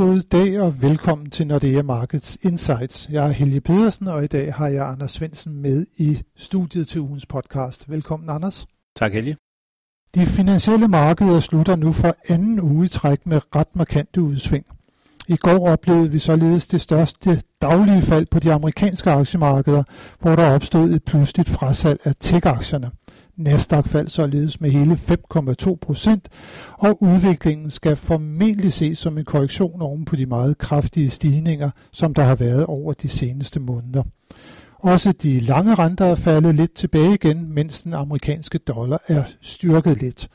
God dag og velkommen til Nordea Markets Insights. Jeg er Helge Pedersen, og i dag har jeg Anders Svensen med i studiet til ugens podcast. Velkommen, Anders. Tak, Helge. De finansielle markeder slutter nu for anden uge i træk med ret markante udsving. I går oplevede vi således det største daglige fald på de amerikanske aktiemarkeder, hvor der opstod et pludseligt frasalg af tech-aktierne. Nasdaq faldt således med hele 5,2 procent, og udviklingen skal formentlig ses som en korrektion oven på de meget kraftige stigninger, som der har været over de seneste måneder. Også de lange renter er faldet lidt tilbage igen, mens den amerikanske dollar er styrket lidt.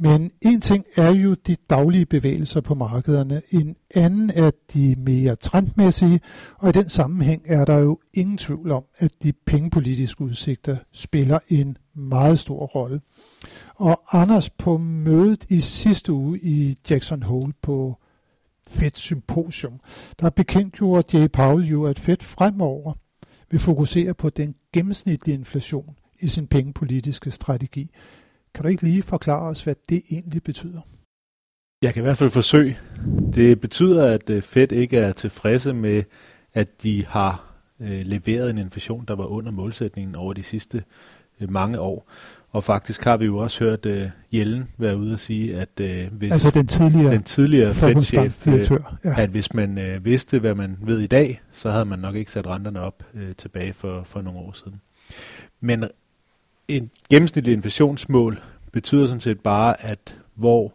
Men en ting er jo de daglige bevægelser på markederne, en anden er de mere trendmæssige, og i den sammenhæng er der jo ingen tvivl om, at de pengepolitiske udsigter spiller en meget stor rolle. Og Anders på mødet i sidste uge i Jackson Hole på Fed Symposium, der bekendtgjorde Jay Powell jo, at Fed fremover vil fokusere på den gennemsnitlige inflation i sin pengepolitiske strategi. Kan du ikke lige forklare os, hvad det egentlig betyder? Jeg kan i hvert fald forsøge. Det betyder, at øh, Fed ikke er tilfredse med, at de har øh, leveret en inflation, der var under målsætningen over de sidste øh, mange år. Og faktisk har vi jo også hørt uh, Jellen være ude og sige, at uh, hvis altså den tidligere, den tidligere Fed-chef, ja. at hvis man uh, vidste, hvad man ved i dag, så havde man nok ikke sat renterne op uh, tilbage for, for nogle år siden. Men en gennemsnitlig inflationsmål betyder sådan set bare, at hvor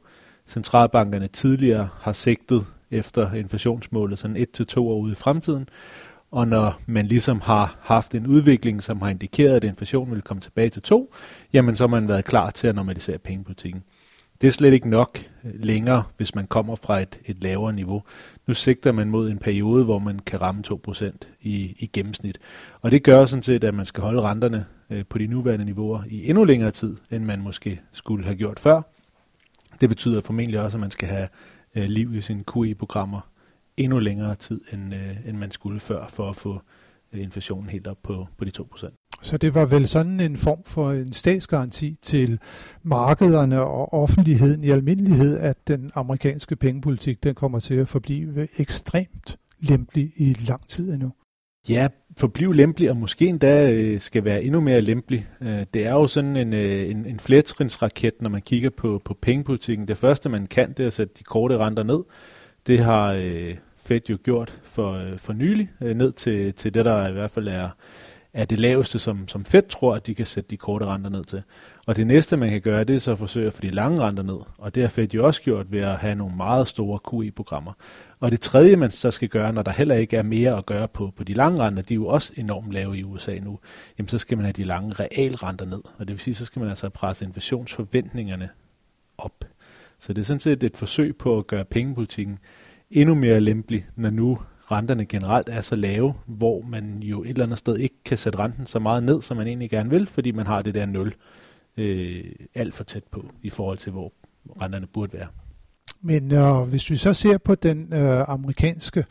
centralbankerne tidligere har sigtet efter inflationsmålet sådan et til to år ude i fremtiden, og når man ligesom har haft en udvikling, som har indikeret, at inflationen vil komme tilbage til to, jamen så har man været klar til at normalisere pengepolitikken. Det er slet ikke nok øh, længere, hvis man kommer fra et, et lavere niveau. Nu sigter man mod en periode, hvor man kan ramme 2% i, i gennemsnit. Og det gør sådan set, at man skal holde renterne øh, på de nuværende niveauer i endnu længere tid, end man måske skulle have gjort før. Det betyder formentlig også, at man skal have øh, liv i sine QE-programmer endnu længere tid, end, end man skulle før, for at få inflationen helt op på, på de 2%. Så det var vel sådan en form for en statsgaranti til markederne og offentligheden i almindelighed, at den amerikanske pengepolitik den kommer til at forblive ekstremt lempelig i lang tid endnu. Ja, forblive lempelig, og måske endda øh, skal være endnu mere lempelig. Øh, det er jo sådan en, øh, en, en flertrinsraket, når man kigger på, på pengepolitikken. Det første, man kan, det er at sætte de korte renter ned. Det har Fed jo gjort for, for nylig, ned til, til det, der i hvert fald er er det laveste, som, som Fed tror, at de kan sætte de korte renter ned til. Og det næste, man kan gøre, det er så at forsøge at få de lange renter ned. Og det har Fed jo også gjort ved at have nogle meget store QE-programmer. Og det tredje, man så skal gøre, når der heller ikke er mere at gøre på, på de lange renter, de er jo også enormt lave i USA nu, jamen så skal man have de lange realrenter ned. Og det vil sige, så skal man altså presse inflationsforventningerne op. Så det er sådan set et forsøg på at gøre pengepolitikken endnu mere lempelig, når nu renterne generelt er så lave, hvor man jo et eller andet sted ikke kan sætte renten så meget ned, som man egentlig gerne vil, fordi man har det der nul øh, alt for tæt på i forhold til, hvor renterne burde være. Men øh, hvis vi så ser på den øh, amerikanske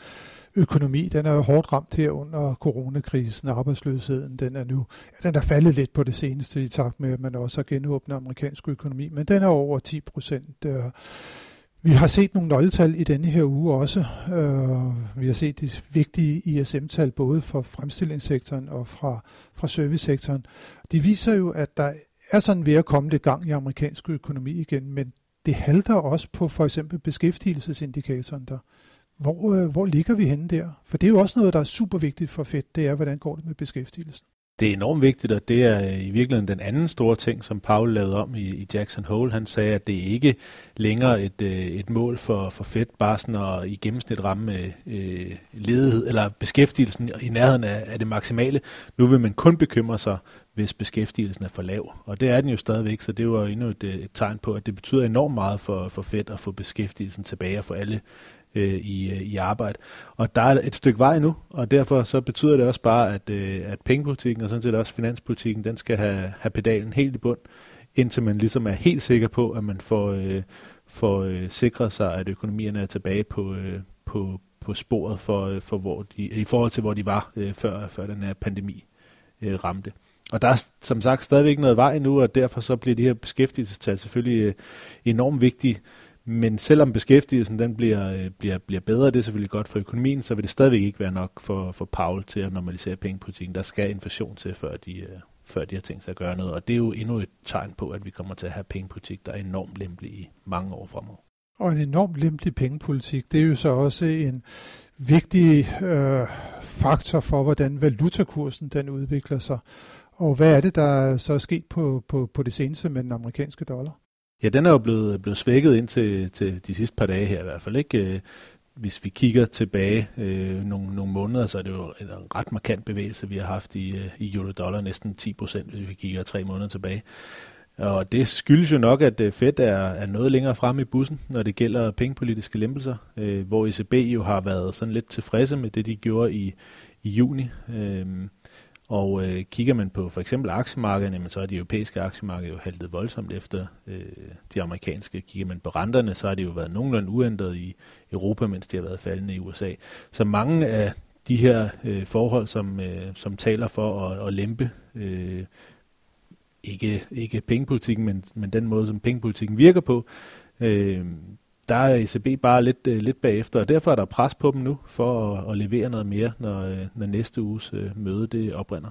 økonomi, den er jo hårdt ramt her under coronakrisen, arbejdsløsheden, den er nu, ja, den er faldet lidt på det seneste i takt med, at man også har genåbnet amerikansk økonomi, men den er over 10 procent. Øh, vi har set nogle nøgletal i denne her uge også. Øh, vi har set de vigtige ISM-tal både for fremstillingssektoren og fra, fra servicesektoren. De viser jo, at der er sådan ved at komme det gang i amerikansk økonomi igen, men det halter også på for eksempel beskæftigelsesindikatoren der. Hvor, øh, hvor ligger vi henne der? For det er jo også noget, der er super vigtigt for Fed, det er, hvordan går det med beskæftigelsen? Det er enormt vigtigt, og det er øh, i virkeligheden den anden store ting, som Paul lavede om i, i Jackson Hole. Han sagde, at det ikke længere et, øh, et mål for, for Fed bare sådan at i gennemsnit ramme øh, ledighed eller beskæftigelsen i nærheden af, af det maksimale. Nu vil man kun bekymre sig, hvis beskæftigelsen er for lav. Og det er den jo stadigvæk, så det var endnu et, øh, et tegn på, at det betyder enormt meget for, for Fed at få beskæftigelsen tilbage og få alle øh, i, øh, i arbejde. Og der er et stykke vej nu, og derfor så betyder det også bare, at, øh, at pengepolitikken og sådan set også finanspolitikken, den skal have, have pedalen helt i bund, indtil man ligesom er helt sikker på, at man får, øh, får øh, sikret sig, at økonomierne er tilbage på, øh, på, på sporet for, øh, for hvor de, i forhold til, hvor de var øh, før, før den her pandemi øh, ramte. Og der er som sagt stadigvæk noget vej nu, og derfor så bliver de her beskæftigelsestal selvfølgelig øh, enormt vigtige. Men selvom beskæftigelsen den bliver, øh, bliver, bliver bedre, det er selvfølgelig godt for økonomien, så vil det stadigvæk ikke være nok for, for Paul til at normalisere pengepolitikken. Der skal inflation til, før de, øh, før de har tænkt sig at gøre noget. Og det er jo endnu et tegn på, at vi kommer til at have pengepolitik, der er enormt lempelig i mange år fremover. Og en enormt lempelig pengepolitik, det er jo så også en vigtig øh, faktor for, hvordan valutakursen den udvikler sig. Og hvad er det, der så er sket på, på, på det seneste med den amerikanske dollar? Ja, den er jo blevet, blevet svækket ind til, til de sidste par dage her i hvert fald. Ikke? Øh, hvis vi kigger tilbage øh, nogle, nogle måneder, så er det jo en ret markant bevægelse, vi har haft i, øh, i euro-dollar, næsten 10 procent, hvis vi kigger tre måneder tilbage. Og det skyldes jo nok, at øh, Fed er, er noget længere frem i bussen, når det gælder pengepolitiske lempelser, øh, hvor ECB jo har været sådan lidt tilfredse med det, de gjorde i, i juni. Øh, og øh, kigger man på for eksempel aktiemarkederne, jamen, så er de europæiske aktiemarkeder jo haltet voldsomt efter øh, de amerikanske. Kigger man på renterne, så har de jo været nogenlunde uændret i Europa, mens de har været faldende i USA. Så mange af de her øh, forhold, som, øh, som taler for at, at lempe øh, ikke, ikke pengepolitikken, men, men den måde, som pengepolitikken virker på, øh, der er ECB bare lidt, øh, lidt bagefter, og derfor er der pres på dem nu for at, at levere noget mere, når, øh, når næste uges øh, møde det oprinder.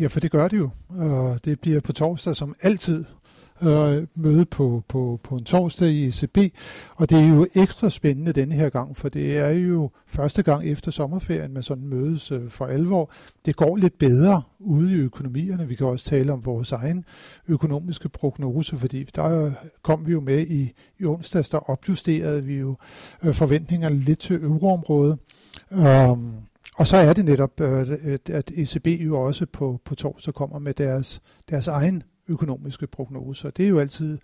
Ja, for det gør det jo, og det bliver på torsdag som altid øh, møde på, på, på en torsdag i ECB, og det er jo ekstra spændende denne her gang, for det er jo første gang efter sommerferien, med sådan mødes øh, for alvor. Det går lidt bedre ude i økonomierne. Vi kan også tale om vores egen økonomiske prognose, fordi der kom vi jo med i, i onsdags, der opjusterede vi jo øh, forventningerne lidt til euroområdet. Um, og så er det netop, øh, at ECB jo også på, på torsdag kommer med deres, deres egen økonomiske prognoser. Det er jo altid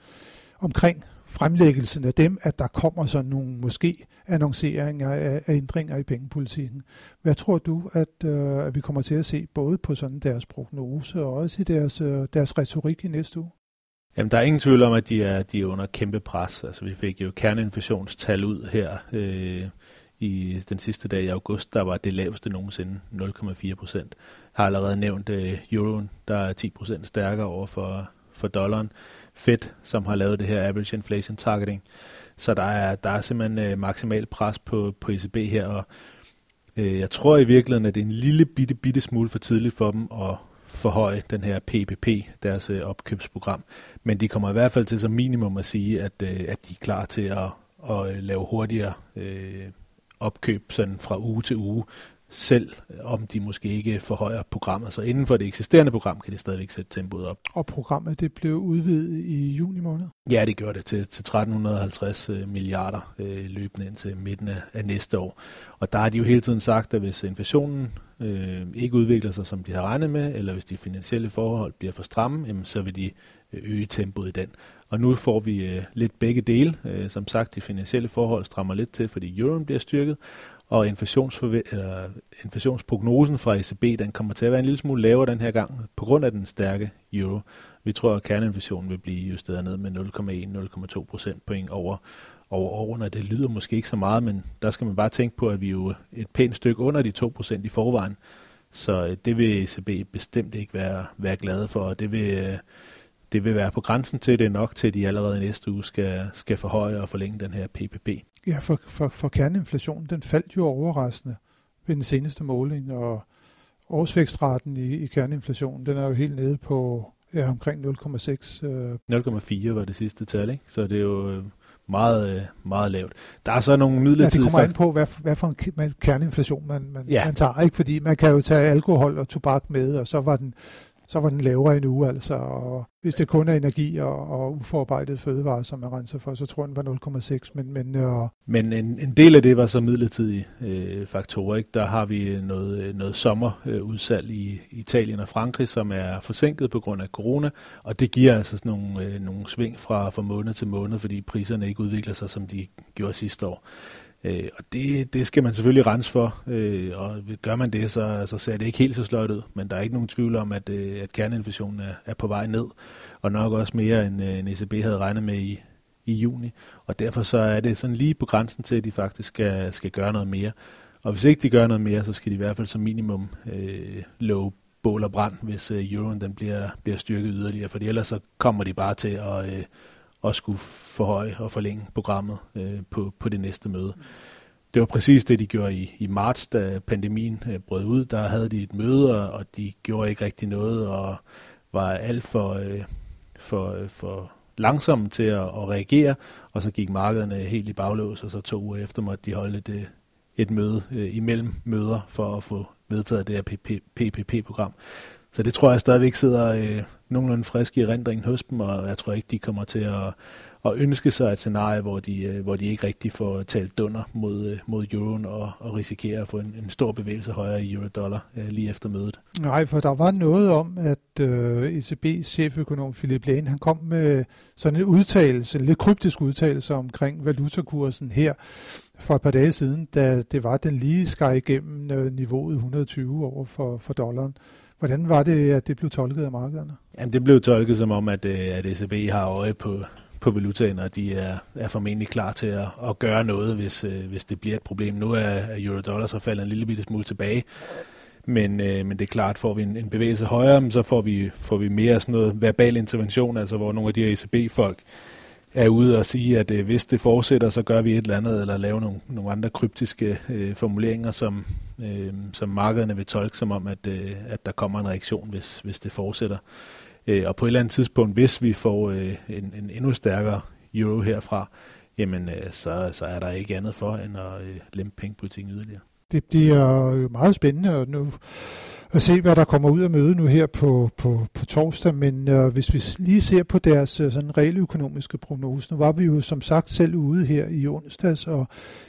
omkring fremlæggelsen af dem, at der kommer sådan nogle måske annonceringer af, af ændringer i pengepolitikken. Hvad tror du, at, øh, at vi kommer til at se både på sådan deres prognose og også i deres, øh, deres retorik i næste uge? Jamen, der er ingen tvivl om, at de er, de er under kæmpe pres. Altså, vi fik jo kerneinflationstal ud her øh, i den sidste dag i august, der var det laveste nogensinde, 0,4 procent. Har allerede nævnt øh, euroen, der er 10 procent stærkere over for, for dollaren. Fed, som har lavet det her average inflation targeting. Så der er, der er simpelthen øh, maksimal pres på, på ECB her, og øh, jeg tror i virkeligheden, at det er en lille bitte, bitte smule for tidligt for dem at forhøje den her PPP, deres øh, opkøbsprogram. Men de kommer i hvert fald til som minimum at sige, at, øh, at de er klar til at, at øh, lave hurtigere øh, opkøb sådan fra uge til uge, selv om de måske ikke forhøjer programmet. Så inden for det eksisterende program kan de stadigvæk sætte tempoet op. Og programmet det blev udvidet i juni måned? Ja, det gjorde det til, til 1350 øh, milliarder øh, løbende indtil midten af, af næste år. Og der har de jo hele tiden sagt, at hvis inflationen øh, ikke udvikler sig, som de har regnet med, eller hvis de finansielle forhold bliver for stramme, jamen, så vil de øh, øge tempoet i den. Og nu får vi øh, lidt begge dele. Øh, som sagt, de finansielle forhold strammer lidt til, fordi euroen bliver styrket, og eller inflationsprognosen fra ECB, den kommer til at være en lille smule lavere den her gang, på grund af den stærke euro. Vi tror, at kerneinflationen vil blive justeret ned med 0,1-0,2 procentpoint over, over årene. Det lyder måske ikke så meget, men der skal man bare tænke på, at vi er jo et pænt stykke under de 2 procent i forvejen. Så øh, det vil ECB bestemt ikke være, være glade for, og det vil, øh, det vil være på grænsen til det nok til, at de allerede næste uge skal, skal forhøje og forlænge den her PPP. Ja, for, for, for kerneinflationen, den faldt jo overraskende ved den seneste måling, og årsvækstraten i, i kerneinflationen, den er jo helt nede på ja, omkring 0,6. Øh. 0,4 var det sidste tal, ikke? Så det er jo øh, meget, øh, meget lavt. Der er så nogle midlertidige... Ja, det kommer an på, hvad, hvad for en kerneinflation man, man, ja. man tager, ikke? Fordi man kan jo tage alkohol og tobak med, og så var den så var den lavere en uge, altså. Og hvis det kun er energi og, og uforarbejdet fødevarer, som man renser for, så tror jeg, den var 0,6. Men, men, øh, men en, en del af det var så midlertidige øh, faktorer. Ikke? Der har vi noget, noget sommerudsalg øh, i Italien og Frankrig, som er forsinket på grund af corona, og det giver altså sådan nogle, øh, nogle sving fra, fra måned til måned, fordi priserne ikke udvikler sig, som de gjorde sidste år. Øh, og det, det skal man selvfølgelig rense for, øh, og gør man det, så, så ser det ikke helt så sløjt ud. Men der er ikke nogen tvivl om, at, øh, at kerneinflationen er, er på vej ned, og nok også mere end, øh, end ECB havde regnet med i, i juni. Og derfor så er det sådan lige på grænsen til, at de faktisk skal, skal gøre noget mere. Og hvis ikke de gør noget mere, så skal de i hvert fald som minimum øh, love bål og brand, hvis øh, euroen den bliver, bliver styrket yderligere, for ellers så kommer de bare til at, øh, at skulle forhøje og forlænge programmet øh, på, på det næste møde. Det var præcis det, de gjorde i, i marts, da pandemien øh, brød ud. Der havde de et møde, og de gjorde ikke rigtig noget, og var alt for, øh, for, øh, for langsomme til at, at reagere, og så gik markederne helt i baglås, og så to uger efter måtte de holde et, et møde øh, imellem møder for at få vedtaget det her PPP-program. Så det tror jeg stadigvæk sidder øh, nogenlunde frisk i rendringen hos dem, og jeg tror ikke, de kommer til at, at ønske sig et scenarie, hvor de, øh, hvor de ikke rigtig får talt dunder mod, øh, mod euroen og, og risikerer at få en, en stor bevægelse højere i euro-dollar øh, lige efter mødet. Nej, for der var noget om, at øh, ECB's cheføkonom Philip Lane, han kom med sådan en udtalelse, en lidt kryptisk udtalelse omkring valutakursen her for et par dage siden, da det var, den lige skar igennem øh, niveauet 120 over for, for dollaren. Hvordan var det, at det blev tolket af markederne? Jamen, det blev tolket som om, at, øh, at ECB har øje på, på valutaen, og de er, er formentlig klar til at, at gøre noget, hvis, øh, hvis det bliver et problem. Nu er, er euro-dollar så faldet en lille bitte smule tilbage, men, øh, men det er klart, får vi en, en bevægelse højere, så får vi, får vi mere sådan noget verbal intervention, altså hvor nogle af de her ECB-folk er ude og sige, at øh, hvis det fortsætter, så gør vi et eller andet, eller lave nogle, nogle andre kryptiske øh, formuleringer, som, øh, som markederne vil tolke som om, at, øh, at der kommer en reaktion, hvis, hvis det fortsætter. Øh, og på et eller andet tidspunkt, hvis vi får øh, en, en endnu stærkere euro herfra, jamen øh, så, så er der ikke andet for, end at øh, lempe pengepolitikken yderligere. Det bliver meget spændende, og nu at se, hvad der kommer ud af møde nu her på, på, på torsdag, men øh, hvis vi lige ser på deres øh, sådan reelle økonomiske prognose, nu var vi jo som sagt selv ude her i onsdags, og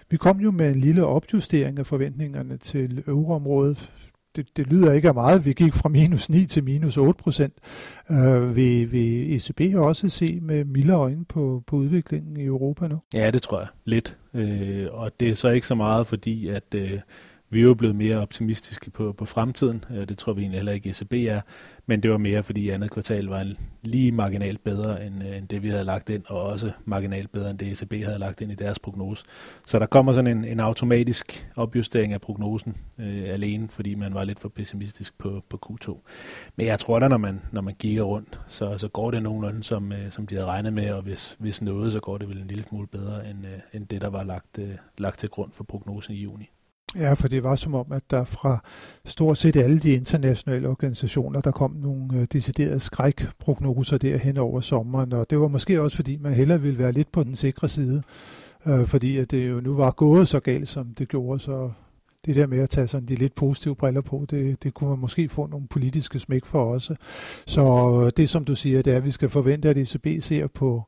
vi kom jo med en lille opjustering af forventningerne til euroområdet. Det, det lyder ikke af meget. Vi gik fra minus 9 til minus 8 procent. Øh, vil, vil ECB også se med mildere øjne på, på udviklingen i Europa nu? Ja, det tror jeg. Lidt. Øh, og det er så ikke så meget, fordi at... Øh, vi er jo blevet mere optimistiske på, på fremtiden. Øh, det tror vi egentlig heller ikke ECB er. Men det var mere, fordi andet kvartal var lige marginalt bedre, end, øh, end det vi havde lagt ind, og også marginalt bedre, end det ECB havde lagt ind i deres prognose. Så der kommer sådan en, en automatisk opjustering af prognosen øh, alene, fordi man var lidt for pessimistisk på, på Q2. Men jeg tror da, når man, når man kigger rundt, så, så går det nogenlunde, som, øh, som de havde regnet med, og hvis, hvis noget, så går det vel en lille smule bedre, end, øh, end det, der var lagt, øh, lagt til grund for prognosen i juni. Ja, for det var som om, at der fra stort set alle de internationale organisationer, der kom nogle øh, deciderede skrækprognoser der hen over sommeren, og det var måske også, fordi man hellere ville være lidt på den sikre side, øh, fordi at det jo nu var gået så galt, som det gjorde, så det der med at tage sådan de lidt positive briller på, det, det kunne man måske få nogle politiske smæk for også. Så øh, det, som du siger, det er, at vi skal forvente, at ECB ser på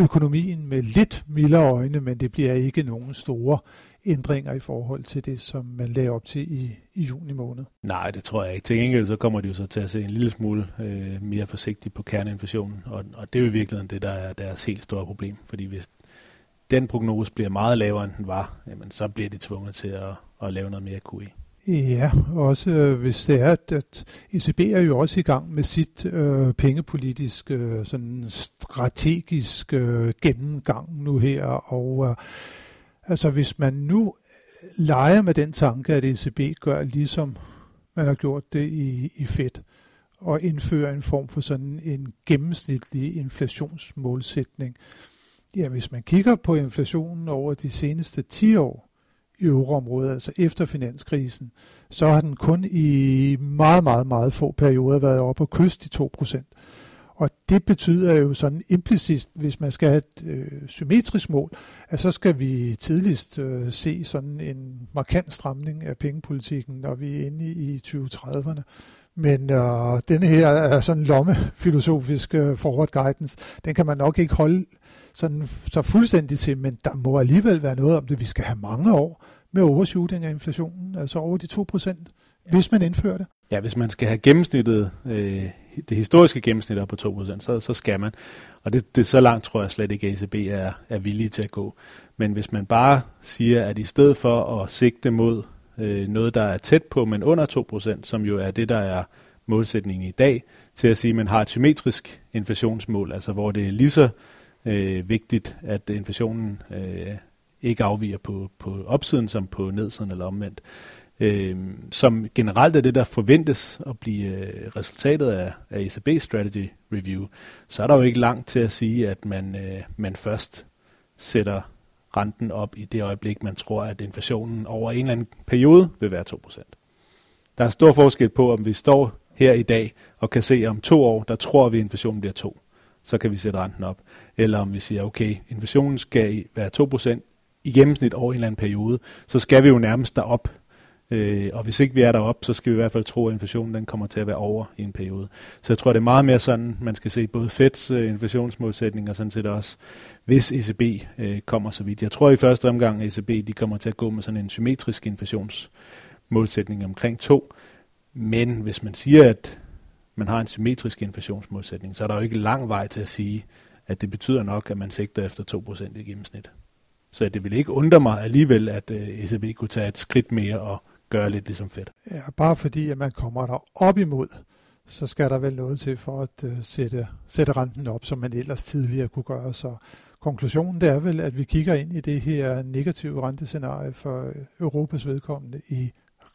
økonomien med lidt mildere øjne, men det bliver ikke nogen store ændringer i forhold til det, som man lagde op til i, i juni måned. Nej, det tror jeg ikke. Til gengæld så kommer de jo så til at se en lille smule øh, mere forsigtigt på kerneinflationen, og, og det er jo i virkeligheden det, der er deres helt store problem, fordi hvis den prognose bliver meget lavere, end den var, jamen, så bliver de tvunget til at, at lave noget mere QE. Ja, også øh, hvis det er, at, ECB er jo også i gang med sit øh, pengepolitiske, øh, sådan strategisk øh, gennemgang nu her, og øh, Altså hvis man nu leger med den tanke, at ECB gør ligesom man har gjort det i, i Fed, og indfører en form for sådan en gennemsnitlig inflationsmålsætning. Ja, hvis man kigger på inflationen over de seneste 10 år i euroområdet, altså efter finanskrisen, så har den kun i meget, meget, meget få perioder været oppe og kyst de 2%. Og det betyder jo sådan implicit, hvis man skal have et øh, symmetrisk mål, at så skal vi tidligst øh, se sådan en markant stramning af pengepolitikken, når vi er inde i 2030'erne. Men øh, denne her er sådan lommefilosofisk øh, forward guidance, den kan man nok ikke holde sådan, så fuldstændig til, men der må alligevel være noget om det. Vi skal have mange år med overshooting af inflationen, altså over de 2 procent, ja. hvis man indfører det. Ja, hvis man skal have gennemsnittet øh, det historiske gennemsnit op på 2%, så, så skal man. Og det, det så langt tror jeg slet ikke, at ECB er, er villige til at gå. Men hvis man bare siger, at i stedet for at sigte mod øh, noget, der er tæt på, men under 2%, som jo er det, der er målsætningen i dag, til at sige, at man har et symmetrisk inflationsmål, altså hvor det er lige så øh, vigtigt, at inflationen øh, ikke afviger på, på opsiden som på nedsiden eller omvendt, øh, som generelt er det, der forventes at blive øh, resultatet af, af ECB Strategy Review, så er der jo ikke langt til at sige, at man, øh, man først sætter renten op i det øjeblik, man tror, at inflationen over en eller anden periode vil være 2%. Der er stor forskel på, om vi står her i dag og kan se, at om to år, der tror vi, at inflationen bliver 2. Så kan vi sætte renten op. Eller om vi siger, okay, inflationen skal være 2% i gennemsnit over en eller anden periode, så skal vi jo nærmest derop. Øh, og hvis ikke vi er derop, så skal vi i hvert fald tro, at inflationen den kommer til at være over i en periode. Så jeg tror, det er meget mere sådan, man skal se både Feds øh, inflationsmålsætning og sådan set også, hvis ECB øh, kommer så vidt. Jeg tror i første omgang, at ECB de kommer til at gå med sådan en symmetrisk inflationsmålsætning omkring 2. Men hvis man siger, at man har en symmetrisk inflationsmålsætning, så er der jo ikke lang vej til at sige, at det betyder nok, at man sigter efter 2% i gennemsnit. Så det vil ikke undre mig alligevel, at øh, ECB kunne tage et skridt mere og gøre lidt ligesom fedt. Ja, bare fordi, at man kommer der op imod, så skal der vel noget til for at uh, sætte, sætte renten op, som man ellers tidligere kunne gøre. Så konklusionen det er vel, at vi kigger ind i det her negative rentescenarie for øh, Europas vedkommende i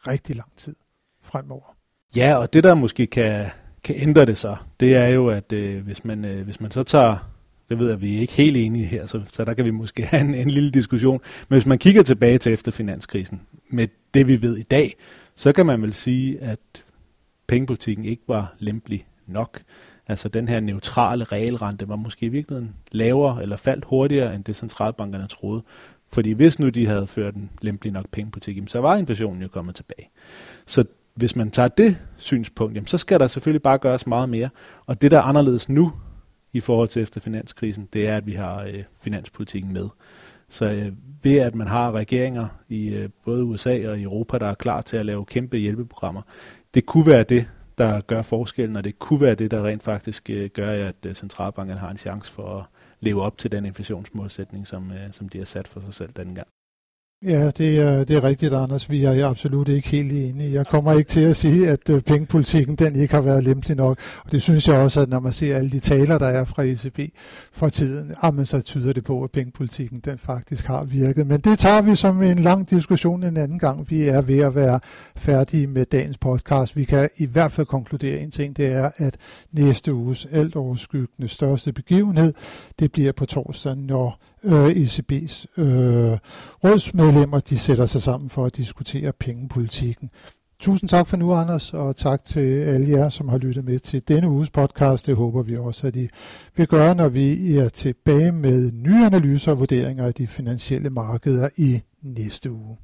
rigtig lang tid fremover. Ja, og det der måske kan, kan ændre det så, det er jo, at øh, hvis, man, øh, hvis man så tager det ved jeg, vi er ikke helt enige her, så, så der kan vi måske have en, en lille diskussion. Men hvis man kigger tilbage til efter finanskrisen, med det vi ved i dag, så kan man vel sige, at pengepolitikken ikke var lempelig nok. Altså den her neutrale realrente var måske i virkeligheden lavere eller faldt hurtigere, end det centralbankerne troede. Fordi hvis nu de havde ført en lempelig nok pengepolitik, så var inflationen jo kommet tilbage. Så hvis man tager det synspunkt, så skal der selvfølgelig bare gøres meget mere. Og det, der er anderledes nu, i forhold til efter finanskrisen, det er, at vi har øh, finanspolitikken med. Så øh, ved at man har regeringer i øh, både USA og Europa, der er klar til at lave kæmpe hjælpeprogrammer, det kunne være det, der gør forskellen, og det kunne være det, der rent faktisk øh, gør, at øh, centralbanken har en chance for at leve op til den inflationsmålsætning, som, øh, som de har sat for sig selv dengang. Ja, det er, det er rigtigt, Anders. Vi er absolut ikke helt enige. Jeg kommer ikke til at sige, at øh, pengepolitikken den ikke har været lempelig nok. Og det synes jeg også, at når man ser alle de taler, der er fra ECB for tiden, ah, jamen, så tyder det på, at pengepolitikken den faktisk har virket. Men det tager vi som en lang diskussion en anden gang. Vi er ved at være færdige med dagens podcast. Vi kan i hvert fald konkludere en ting, det er, at næste uges alt overskyggende største begivenhed, det bliver på torsdag, når øh, ECB's øh, medlemmer de sætter sig sammen for at diskutere pengepolitikken. Tusind tak for nu, Anders, og tak til alle jer, som har lyttet med til denne uges podcast. Det håber vi også, at I vil gøre, når vi er tilbage med nye analyser og vurderinger af de finansielle markeder i næste uge.